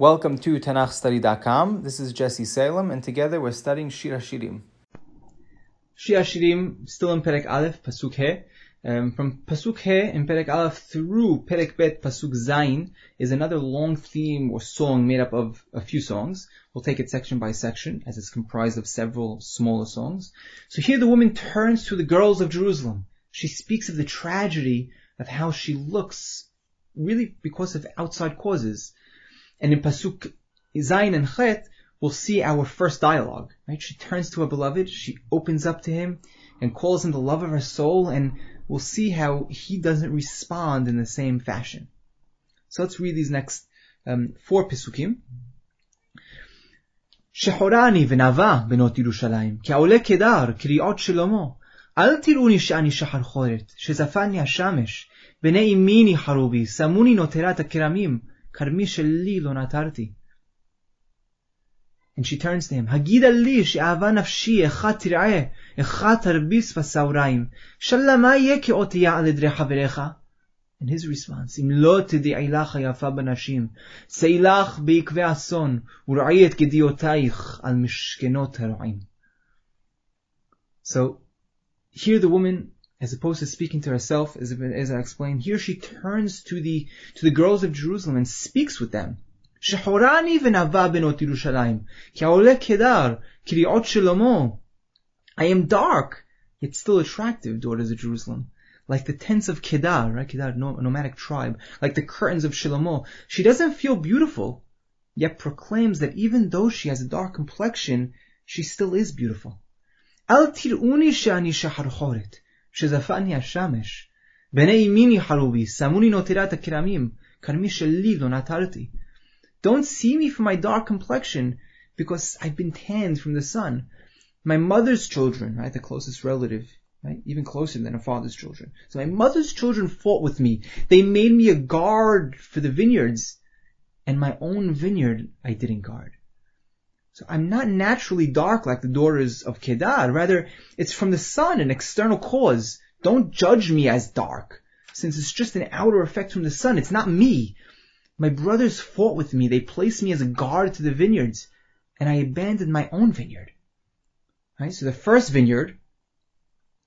Welcome to TanachStudy.com. This is Jesse Salem, and together we're studying Shir HaShirim. Shir HaShirim, still in Perek Aleph, Pasuk He. Um, from Pasuk He in Perek Aleph through Perek Bet, Pasuk Zayin, is another long theme or song made up of a few songs. We'll take it section by section, as it's comprised of several smaller songs. So here the woman turns to the girls of Jerusalem. She speaks of the tragedy of how she looks, really because of outside causes. And in Pasuk Zayin and Chet, we'll see our first dialogue, right? She turns to her beloved, she opens up to him, and calls him the love of her soul, and we'll see how he doesn't respond in the same fashion. So let's read these next um, four Pesukim. שחורני ונאווה בנות ירושלים, כעולה קדר, קריאות שלמה. אל תראוני שאני שחר חורת, שזפני השמש, בני אמי ניחרו בי, שמוני נוטרת הכרמים, כרמי שלי לא נטרתי. And she turns to him, הגידה לי שאהבה נפשי, אחד תראה, אחד תרביס בשעוריים, שאלה מה יהיה כאותיה על עדרי חבריך? And his response, אם לא תדעי לך יפה בנשים, שאי לך בעקבי אסון, וראי את גדיעותייך על משכנות הרעים. So, here the woman as opposed to speaking to herself, as, as I explained, here she turns to the to the girls of Jerusalem and speaks with them. שחורני ונאווה בנות ירושלים, כי העולה קדר, קריאות שלמה. I am dark, yet still attractive, daughters of Jerusalem. Like the tents of Kedar, right? Kedar, nomadic tribe. Like the curtains of Shlomo. She doesn't feel beautiful, yet proclaims that even though she has a dark complexion, she still is beautiful. אל תראוני שאני שחר חורת. שזפני השמש. בני ימי ניחרו בי, שמוני נוטרת הכרמים, כרמי שלי לא נטרתי. Don't see me for my dark complexion, because I've been tanned from the sun. My mother's children, right, the closest relative, right, even closer than a father's children. So my mother's children fought with me. They made me a guard for the vineyards, and my own vineyard I didn't guard. So I'm not naturally dark like the daughters of Kedar. Rather, it's from the sun, an external cause. Don't judge me as dark, since it's just an outer effect from the sun. It's not me. My brothers fought with me. They placed me as a guard to the vineyards, and I abandoned my own vineyard. Right? So the first vineyard,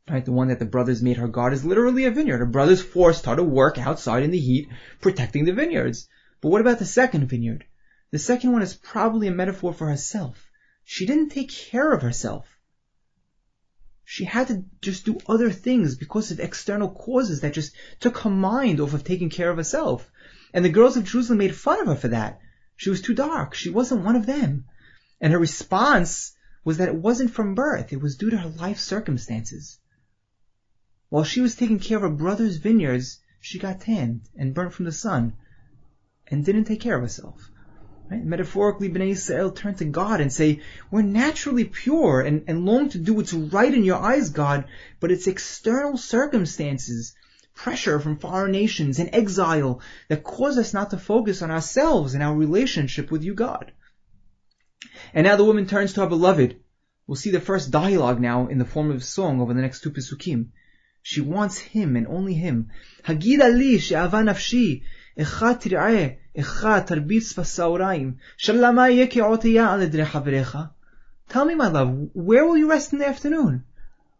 right, the one that the brothers made her guard is literally a vineyard. Her brothers forced her to work outside in the heat, protecting the vineyards. But what about the second vineyard? The second one is probably a metaphor for herself. She didn't take care of herself. She had to just do other things because of external causes that just took her mind off of taking care of herself. And the girls of Jerusalem made fun of her for that. She was too dark. She wasn't one of them. And her response was that it wasn't from birth. It was due to her life circumstances. While she was taking care of her brother's vineyards, she got tanned and burnt from the sun and didn't take care of herself. Right? Metaphorically, Bnei Israel turn to God and say, we're naturally pure and, and long to do what's right in your eyes, God, but it's external circumstances, pressure from foreign nations and exile that cause us not to focus on ourselves and our relationship with you, God. And now the woman turns to her beloved. We'll see the first dialogue now in the form of a song over the next two Pesukim. She wants him and only him. Hagida li she'ava nafshi, אחד תראה, אחד תרביץ בשעוריים, שלמה יהיה כעותיה על עדרי חבריך? Tell me, my love, where will you rest in the afternoon?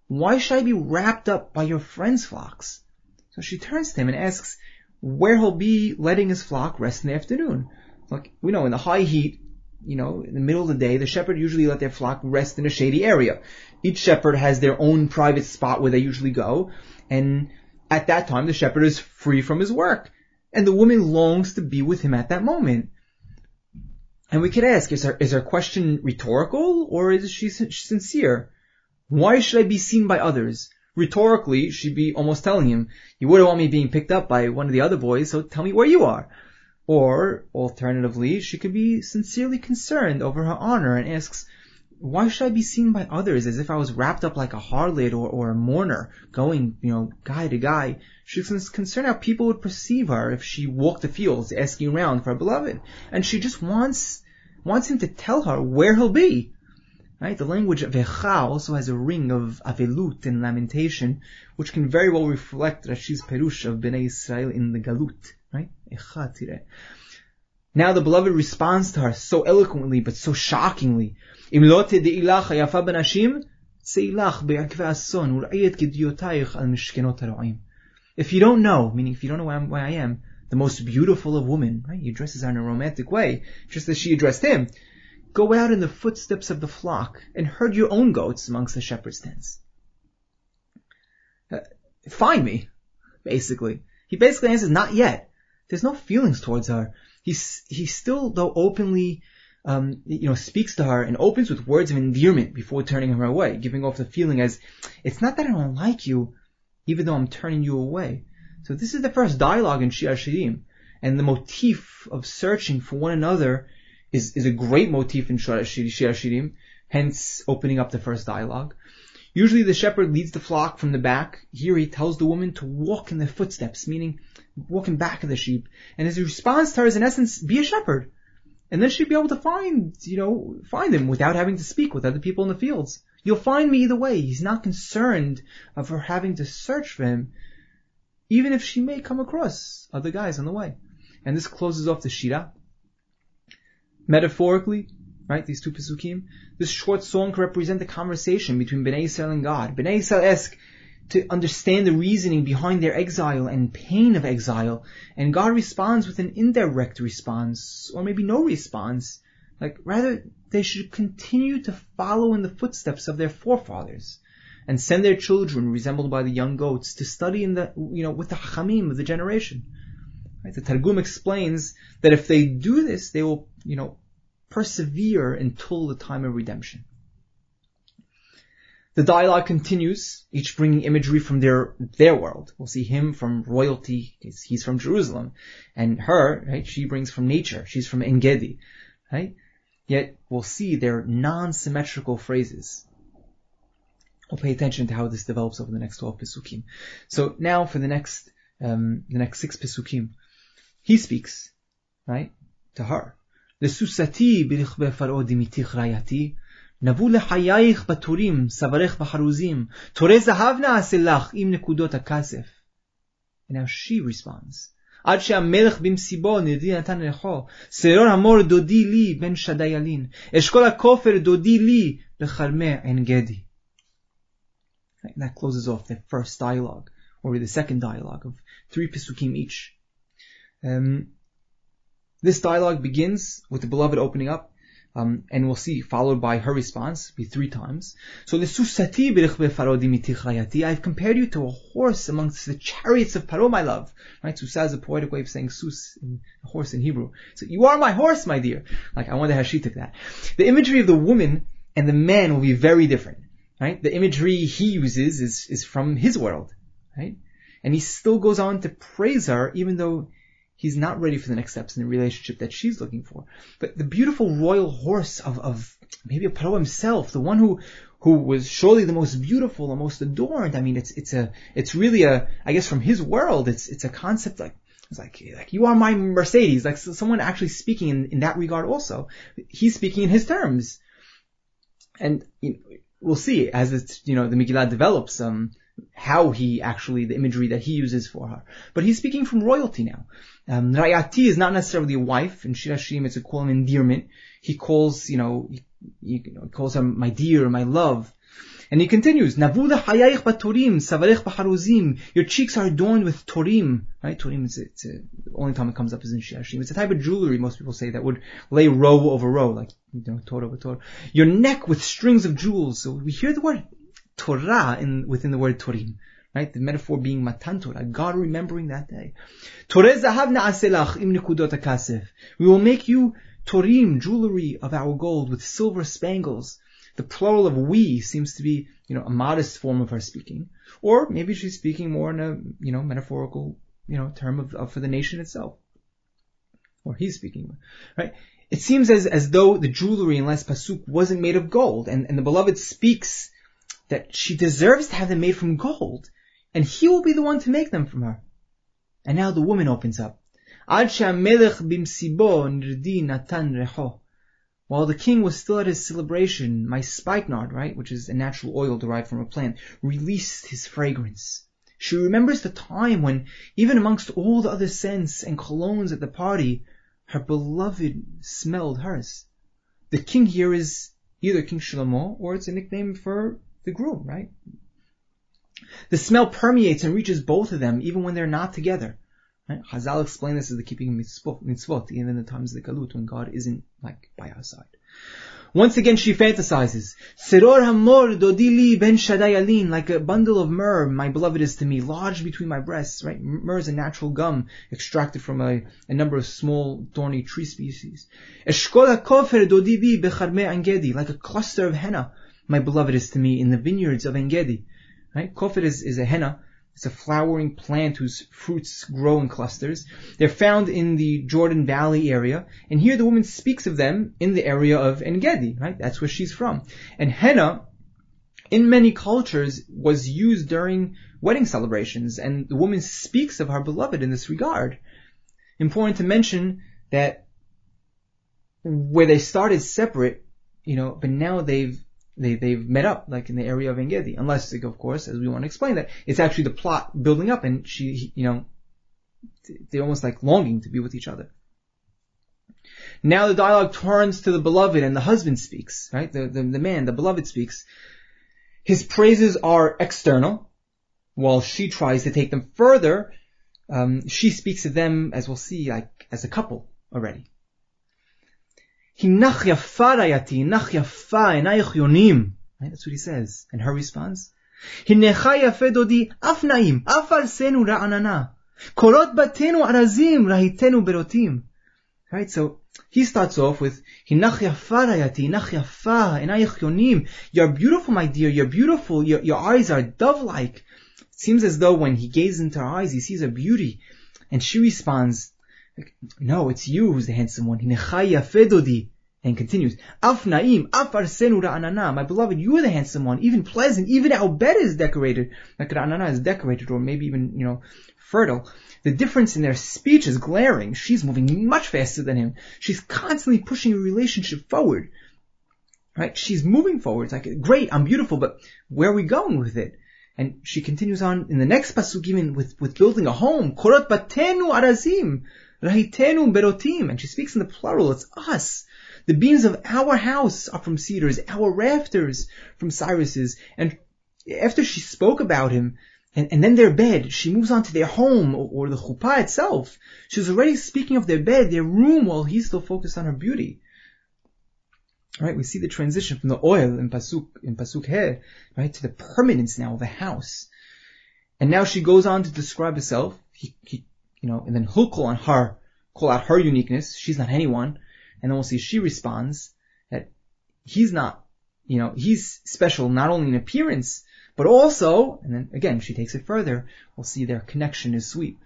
Why should I be wrapped up by your friend's flocks? So she turns to him and asks where he'll be letting his flock rest in the afternoon. Look, we know in the high heat, you know, in the middle of the day, the shepherd usually let their flock rest in a shady area. Each shepherd has their own private spot where they usually go, and at that time the shepherd is free from his work and the woman longs to be with him at that moment. And we could ask, is her, is her question rhetorical or is she sincere? Why should I be seen by others? Rhetorically, she'd be almost telling him, you wouldn't want me being picked up by one of the other boys, so tell me where you are. Or, alternatively, she could be sincerely concerned over her honor and asks, why should I be seen by others as if I was wrapped up like a harlot or, or a mourner, going, you know, guy to guy? She's concerned how people would perceive her if she walked the fields asking around for her beloved. And she just wants, wants him to tell her where he'll be. Right? The language of Echa also has a ring of avelut and lamentation, which can very well reflect Rashi's perush of Bnei Israel in the Galut. Right? Echa tire. Now the beloved responds to her so eloquently but so shockingly. If you don't know, meaning if you don't know where I am, the most beautiful of women, right? He addresses her in a romantic way, just as she addressed him. Go out in the footsteps of the flock and herd your own goats amongst the shepherd's tents. Uh, find me, basically. He basically answers, not yet. There's no feelings towards her. He's, he still, though openly, um, you know, speaks to her and opens with words of endearment before turning her away, giving off the feeling as, it's not that I don't like you, even though I'm turning you away. So this is the first dialogue in Shir Shirim, and the motif of searching for one another is, is a great motif in Shir Shirim, hence opening up the first dialogue. Usually the shepherd leads the flock from the back. Here he tells the woman to walk in their footsteps, meaning walking back of the sheep. And his response to her is in essence, be a shepherd. And then she'd be able to find, you know, find him without having to speak with other people in the fields. You'll find me either way. He's not concerned of her having to search for him, even if she may come across other guys on the way. And this closes off the Shira. Metaphorically, right, these two Pesukim, this short song can represent the conversation between Bnei Israel and God. Bnei Israel ask to understand the reasoning behind their exile and pain of exile, and God responds with an indirect response, or maybe no response. Like, rather, they should continue to follow in the footsteps of their forefathers and send their children, resembled by the young goats, to study in the, you know, with the Hamim of the generation. Right? The Targum explains that if they do this, they will, you know, persevere until the time of redemption. The dialogue continues, each bringing imagery from their their world. We'll see him from royalty, he's from Jerusalem, and her, right? She brings from nature. She's from Engedi, right? Yet we'll see their non-symmetrical phrases. We'll pay attention to how this develops over the next twelve pesukim. So now for the next um, the next six pesukim, he speaks, right, to her. נבוא לחייך בתורים, סברך בחרוזים, תורי זהב נעשה לך עם נקודות הכסף. And now she responds, עד שהמלך במסיבו נרדי נתן לכו, שרור המור דודי לי בן שדי ילין, אשכול הכופר דודי לי בכרמי עין גדי. That closes off the first dialogue, or the second dialogue of three Pesukim each. Um, this dialogue begins with the beloved opening up, um, and we'll see, followed by her response, be three times. So the susati I've compared you to a horse amongst the chariots of Paro, my love. Right? Susa is a poetic way of saying sus, a horse in Hebrew. So you are my horse, my dear. Like, I wonder how she took that. The imagery of the woman and the man will be very different. Right? The imagery he uses is, is from his world. Right? And he still goes on to praise her, even though he's not ready for the next steps in the relationship that she's looking for. But the beautiful royal horse of, of maybe a Paro himself, the one who, who was surely the most beautiful, the most adorned. I mean, it's, it's a, it's really a, I guess from his world, it's, it's a concept like, it's like, like, you are my Mercedes, like someone actually speaking in, in that regard also. He's speaking in his terms. And you know, we'll see as it's, you know, the Megillah develops, um, how he actually, the imagery that he uses for her. But he's speaking from royalty now. Um, Rayati is not necessarily a wife. In Shirashim, it's a of endearment. He calls, you know, he, he, calls her my dear, my love. And he continues, Navuda hayayich baturim, savarech baharuzim. Your cheeks are adorned with torim. Right? Torim is it's a, the only time it comes up is in Shirashim. It's a type of jewelry, most people say, that would lay row over row, like, you know, Torah over Torah. Your neck with strings of jewels. So we hear the word Torah in, within the word Torim. Right? The metaphor being Matan Torah, God remembering that day. We will make you Torim, jewelry of our gold with silver spangles. The plural of we seems to be, you know, a modest form of her speaking. Or maybe she's speaking more in a, you know, metaphorical, you know, term of, of for the nation itself. Or he's speaking, right? It seems as, as though the jewelry in last pasuk wasn't made of gold, and, and the beloved speaks that she deserves to have them made from gold, and he will be the one to make them from her. And now the woman opens up. While the king was still at his celebration, my spikenard, right, which is a natural oil derived from a plant, released his fragrance. She remembers the time when, even amongst all the other scents and colognes at the party, her beloved smelled hers. The king here is either King Shlomo or it's a nickname for the groom, right? The smell permeates and reaches both of them even when they're not together. Right? Chazal explain this as the keeping of mitzvot, mitzvot, even in the times of the galut when God isn't like by our side. Once again, she fantasizes. Seror hamor dodili ben shadayalin, like a bundle of myrrh, my beloved is to me, lodged between my breasts. Right? Myrrh is a natural gum extracted from a, a number of small thorny tree species. Eshkola kofer dodibi becharme angedi, like a cluster of henna, my beloved is to me in the vineyards of Engedi. Right? Kofer is, is a henna it's a flowering plant whose fruits grow in clusters. They're found in the Jordan Valley area, and here the woman speaks of them in the area of Engedi, right? That's where she's from. And henna, in many cultures, was used during wedding celebrations, and the woman speaks of her beloved in this regard. Important to mention that where they started separate, you know, but now they've they, they've met up, like in the area of Engedi. Unless, of course, as we want to explain that, it's actually the plot building up and she, you know, they're almost like longing to be with each other. Now the dialogue turns to the beloved and the husband speaks, right? The, the, the man, the beloved speaks. His praises are external, while she tries to take them further. Um, she speaks of them, as we'll see, like as a couple already. Hinach yafa rayati, hinach yafa, enayich yonim. Right? That's what he says. And her response? Hinecha yafe dodi, af naim, af arsenu ra'anana. Korot batenu arazim, rahitenu berotim. Right? So, he starts off with, Hinach yafa rayati, hinach yafa, enayich yonim. You're beautiful, my dear, you're beautiful, your, your eyes are dove-like. It seems as though when he gazes into her eyes, he sees her beauty. And she responds, no, it's you who's the handsome one. And continues, Af na'im, af arsenu. My beloved, you are the handsome one, even pleasant, even our bed is decorated. Like ra'anana is decorated, or maybe even, you know, fertile. The difference in their speech is glaring. She's moving much faster than him. She's constantly pushing a relationship forward. Right? She's moving forward. It's like, great, I'm beautiful, but where are we going with it? And she continues on in the next pasuk even with, with building a home. Korot batenu arazim. Rahitenu berotim. And she speaks in the plural. It's us. The beams of our house are from cedars, our rafters from cypresses. And after she spoke about him, and, and then their bed, she moves on to their home, or, or the chuppah itself. She's already speaking of their bed, their room, while he's still focused on her beauty. Right, we see the transition from the oil in pasuk in pasuk he, right, to the permanence now of the house. And now she goes on to describe herself. He, he, you know, and then he'll call on her, call out her uniqueness. She's not anyone. And then we'll see she responds that he's not, you know, he's special not only in appearance, but also, and then again, she takes it further, we'll see their connection is sweet.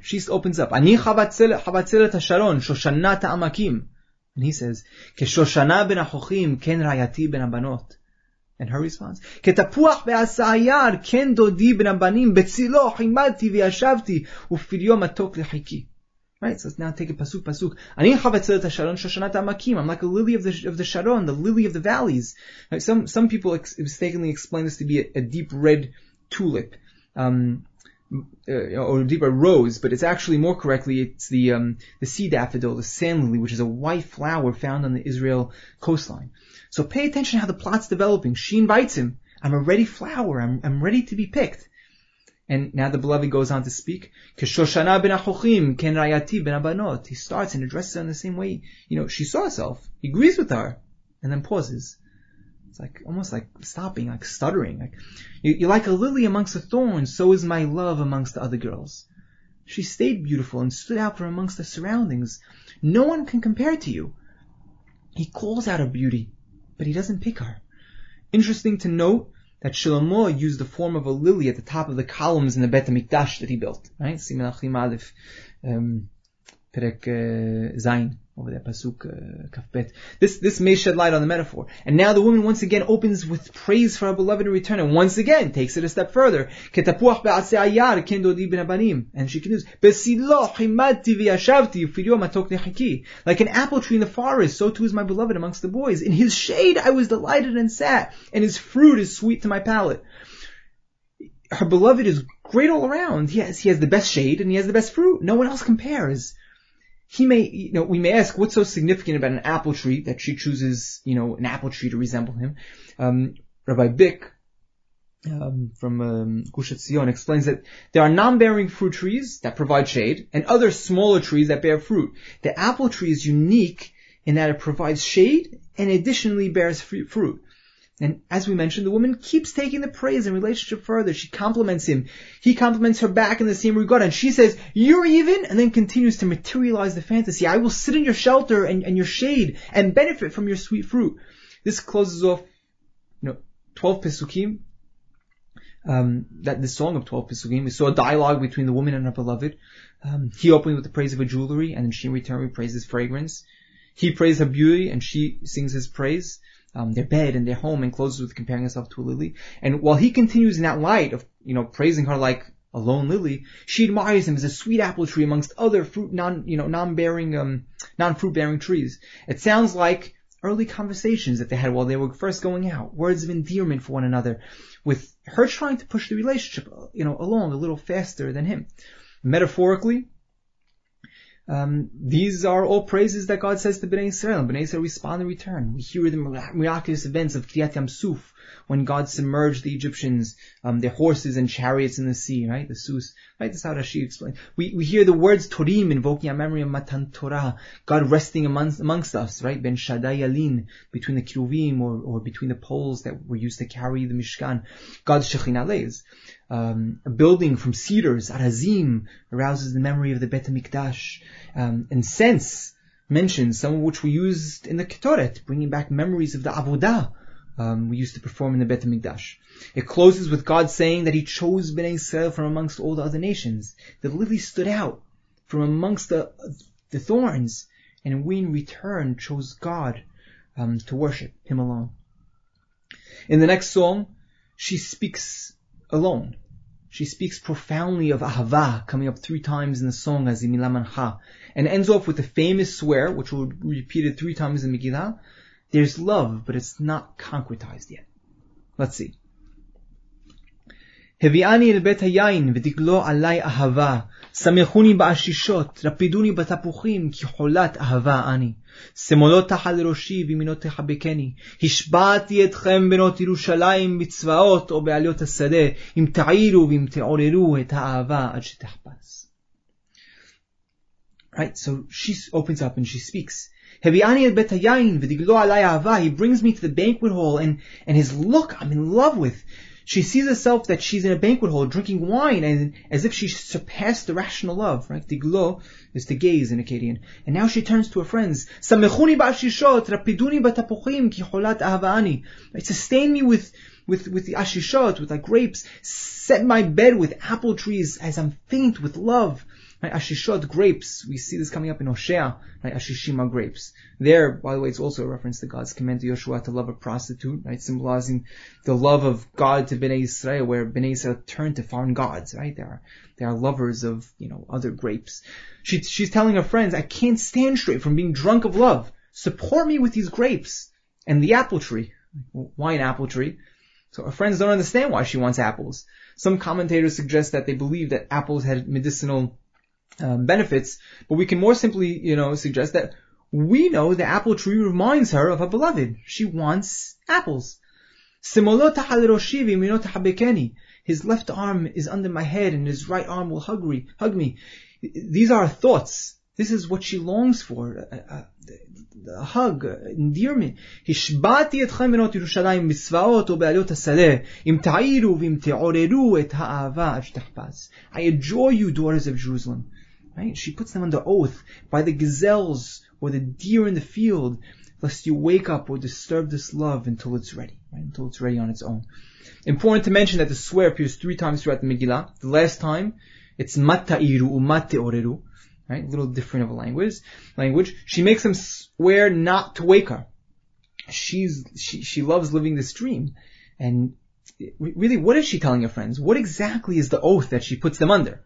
She opens up, Ani chavatzelet hasharon, shoshanat amakim. And he says, Keshoshana ben achochim, ken rayati ben abanot. And her response, כתפוח בעשה היער, כן דודי בן הבנים, בצילו חימדתי וישבתי, ופריו מתוק לחיקי. Right, so let's now take a pasuk pasuk. Ani sharon shoshanat amakim. I'm like a lily of the of the sharon, the lily of the valleys. Right, some some people ex- mistakenly explain this to be a, a deep red tulip, um, uh, or a deeper rose, but it's actually more correctly it's the um, the sea daffodil, the sand lily, which is a white flower found on the Israel coastline. So pay attention how the plot's developing. She invites him. I'm a ready flower. I'm I'm ready to be picked. And now the beloved goes on to speak. Keshoshana ben achochim, ken ben abanot. He starts and addresses her in the same way. You know, she saw herself. He agrees with her. And then pauses. It's like, almost like stopping, like stuttering. Like, you, are like a lily amongst the thorns, so is my love amongst the other girls. She stayed beautiful and stood out from amongst the surroundings. No one can compare to you. He calls out her beauty, but he doesn't pick her. Interesting to note that Shlomo used the form of a lily at the top of the columns in the Bet HaMikdash that he built. Right? Siman Achim Uh, over there, pasuk uh, kafbet. This this may shed light on the metaphor. And now the woman once again opens with praise for her beloved in return, and once again takes it a step further. And she continues, Like an apple tree in the forest, so too is my beloved amongst the boys. In his shade I was delighted and sat, and his fruit is sweet to my palate. Her beloved is great all around. Yes, he has the best shade and he has the best fruit. No one else compares. He may, you know, we may ask what's so significant about an apple tree that she chooses, you know, an apple tree to resemble him. Um, Rabbi Bick, um, from um, Gush Etzion explains that there are non-bearing fruit trees that provide shade and other smaller trees that bear fruit. The apple tree is unique in that it provides shade and additionally bears fruit. And as we mentioned, the woman keeps taking the praise and relationship further. She compliments him. He compliments her back in the same regard. And she says, you're even, and then continues to materialize the fantasy. I will sit in your shelter and, and your shade and benefit from your sweet fruit. This closes off, you know, 12 Pesukim. Um, that the song of 12 Pesukim. We saw a dialogue between the woman and her beloved. Um, he opened with the praise of her jewelry, and then she in return praises fragrance. He praised her beauty, and she sings his praise um, their bed and their home and closes with comparing herself to a lily. And while he continues in that light of, you know, praising her like a lone lily, she admires him as a sweet apple tree amongst other fruit, non, you know, non-bearing, um, non-fruit bearing trees. It sounds like early conversations that they had while they were first going out, words of endearment for one another, with her trying to push the relationship, you know, along a little faster than him. Metaphorically, um, these are all praises that God says to Bnei Israel. Bnei Israel respond in return. We hear the miraculous events of Kriyat Yam Suf, when God submerged the Egyptians, um, their horses and chariots in the sea, right? The Sus, right? That's how Rashi explained. We, we hear the words Torim invoking a memory of Matan Torah, God resting amongst, amongst us, right? Ben Shaddai Yalin, between the Kiruvim or, or between the poles that were used to carry the Mishkan. God's Shekhinah lays. Um, a building from cedars, Arazim, arouses the memory of the Bet HaMikdash. Um, and sense mentions, some of which were used in the Ketoret, bringing back memories of the Avodah um, we used to perform in the Bet HaMikdash. It closes with God saying that He chose Bnei from amongst all the other nations. The lily stood out from amongst the, the thorns, and we in return chose God um, to worship Him alone. In the next song, she speaks alone. She speaks profoundly of Ahava, coming up three times in the song as Milah Mancha, and ends off with the famous swear, which will be repeated three times in Megillah. There's love, but it's not concretized yet. Let's see. הביאני אל בית היין ותגלו עלי אהבה, שמחוני בעשישות, רפידוני בתפוחים, כי חולת אהבה אני. שמאלות תחת לראשי וימינו תחבקני. השבעתי אתכם בנות ירושלים בצבאות או בעליות השדה, אם תעירו ואם תעוררו את האהבה עד שתחפש. Right, so she opens up and she speaks. Heviani el betayayin v'diglo ahava. He brings me to the banquet hall and, and his look I'm in love with. She sees herself that she's in a banquet hall drinking wine and as if she surpassed the rational love, right? Diglo is to gaze in Akkadian. And now she turns to her friends. Samechuni ba'ashishot, rapiduni batapuchim ki cholat ahavani. Right? Sustain me with, with, with the ashishot, with like grapes. Set my bed with apple trees as I'm faint with love. Right? Ashishot grapes. We see this coming up in Hosea. Right? Ashishima grapes. There, by the way, it's also a reference to God's command to Hoshea to love a prostitute, right? Symbolizing the love of God to Bnei Israel, where Bnei Israel turned to foreign gods, right? They are, they are lovers of, you know, other grapes. She, she's telling her friends, I can't stand straight from being drunk of love. Support me with these grapes and the apple tree. Why an apple tree? So her friends don't understand why she wants apples. Some commentators suggest that they believe that apples had medicinal um, benefits, but we can more simply, you know, suggest that we know the apple tree reminds her of her beloved. She wants apples. His left arm is under my head and his right arm will hug me. Hug me. These are thoughts. This is what she longs for. A, a, a hug, endearment. השבעתי אתכם בנות ירושלים בצבאות ובעליות השדה, אם תעירו ואם תעוררו את האהבה עד שתחפש. I adjure you, daughters of Jerusalem. Right? She puts them under oath by the gazelles or the deer in the field, lest you wake up or disturb this love until it's ready, right? Until it's ready on its own. Important to mention that the swear appears three times throughout the Megillah. The last time, it's mata'iru umate oreru, right? A little different of a language. Language. She makes them swear not to wake her. She's she she loves living this dream, and really, what is she telling her friends? What exactly is the oath that she puts them under?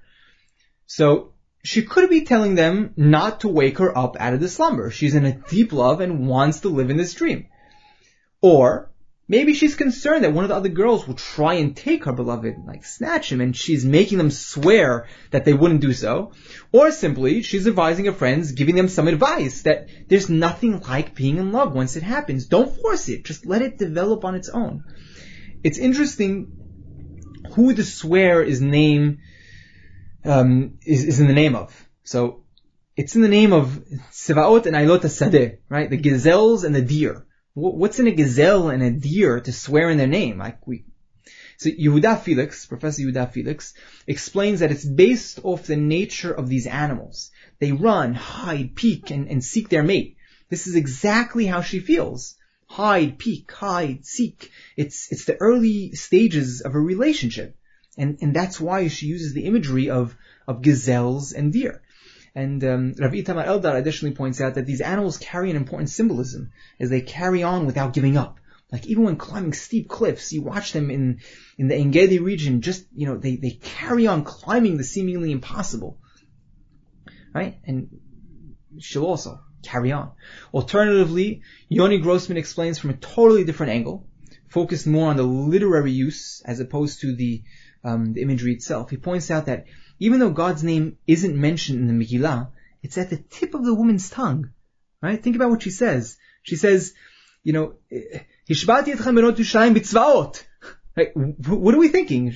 So she could be telling them not to wake her up out of the slumber. She's in a deep love and wants to live in this dream. Or Maybe she's concerned that one of the other girls will try and take her beloved, like snatch him, and she's making them swear that they wouldn't do so. Or simply, she's advising her friends, giving them some advice that there's nothing like being in love once it happens. Don't force it. Just let it develop on its own. It's interesting who the swear is name, um, is, is in the name of. So, it's in the name of Sevaot and Ailot Sadeh, right? The gazelles and the deer what's in a gazelle and a deer to swear in their name? Like we, so Yehuda Felix, Professor Yehuda Felix, explains that it's based off the nature of these animals. They run, hide, peek, and, and seek their mate. This is exactly how she feels. Hide, peek, hide, seek. It's, it's the early stages of a relationship. And, and that's why she uses the imagery of, of gazelles and deer. And um, Rav Itamar Eldar additionally points out that these animals carry an important symbolism as they carry on without giving up. Like even when climbing steep cliffs, you watch them in in the Engedi region. Just you know, they they carry on climbing the seemingly impossible, right? And she'll also carry on. Alternatively, Yoni Grossman explains from a totally different angle, focused more on the literary use as opposed to the um, the imagery itself. He points out that even though God's name isn't mentioned in the Megillah, it's at the tip of the woman's tongue. Right? Think about what she says. She says, you know, Hishbati etchem benot Yerushalayim b'tzvaot. Right? What are we thinking?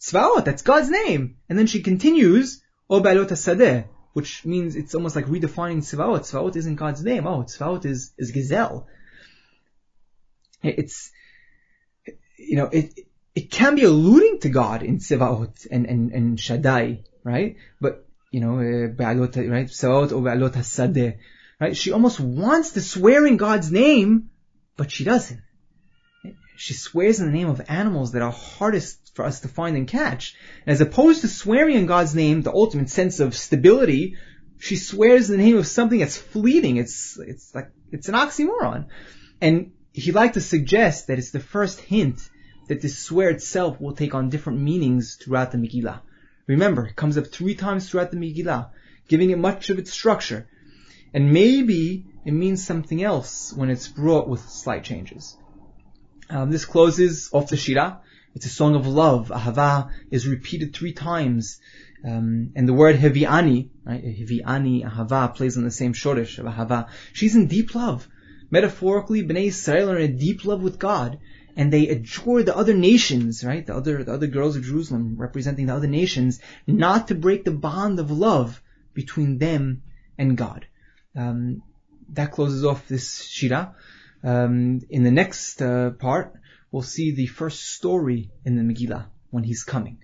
Tzvaot, that's God's name. And then she continues, O ba'alot sadeh, which means it's almost like redefining tzvaot. Tzvaot isn't God's name. Oh, tzvaot is, is gazelle. It's, you know, it, it can be alluding to God in Tsevaot and, and, and Shaddai, right? But, you know, uh, Ba'alot, right? Tsevaot or Ba'alot HaSadeh, right? She almost wants to swear in God's name, but she doesn't. She swears in the name of animals that are hardest for us to find and catch. And as opposed to swearing in God's name, the ultimate sense of stability, she swears in the name of something that's fleeting. It's, it's like, it's an oxymoron. And he'd like to suggest that it's the first hint that this swear itself will take on different meanings throughout the Megillah. Remember, it comes up three times throughout the Megillah, giving it much of its structure. And maybe it means something else when it's brought with slight changes. Um, this closes off the Shira. It's a song of love. Ahava is repeated three times. Um, and the word Hevi'ani, right? Hevi'ani, Ahava plays on the same shorish of Ahava. She's in deep love. Metaphorically, Bnei Israel are in deep love with God and they adjure the other nations, right? The other, the other girls of Jerusalem representing the other nations, not to break the bond of love between them and God. Um, that closes off this Shira. Um, in the next uh, part, we'll see the first story in the Megillah when he's coming.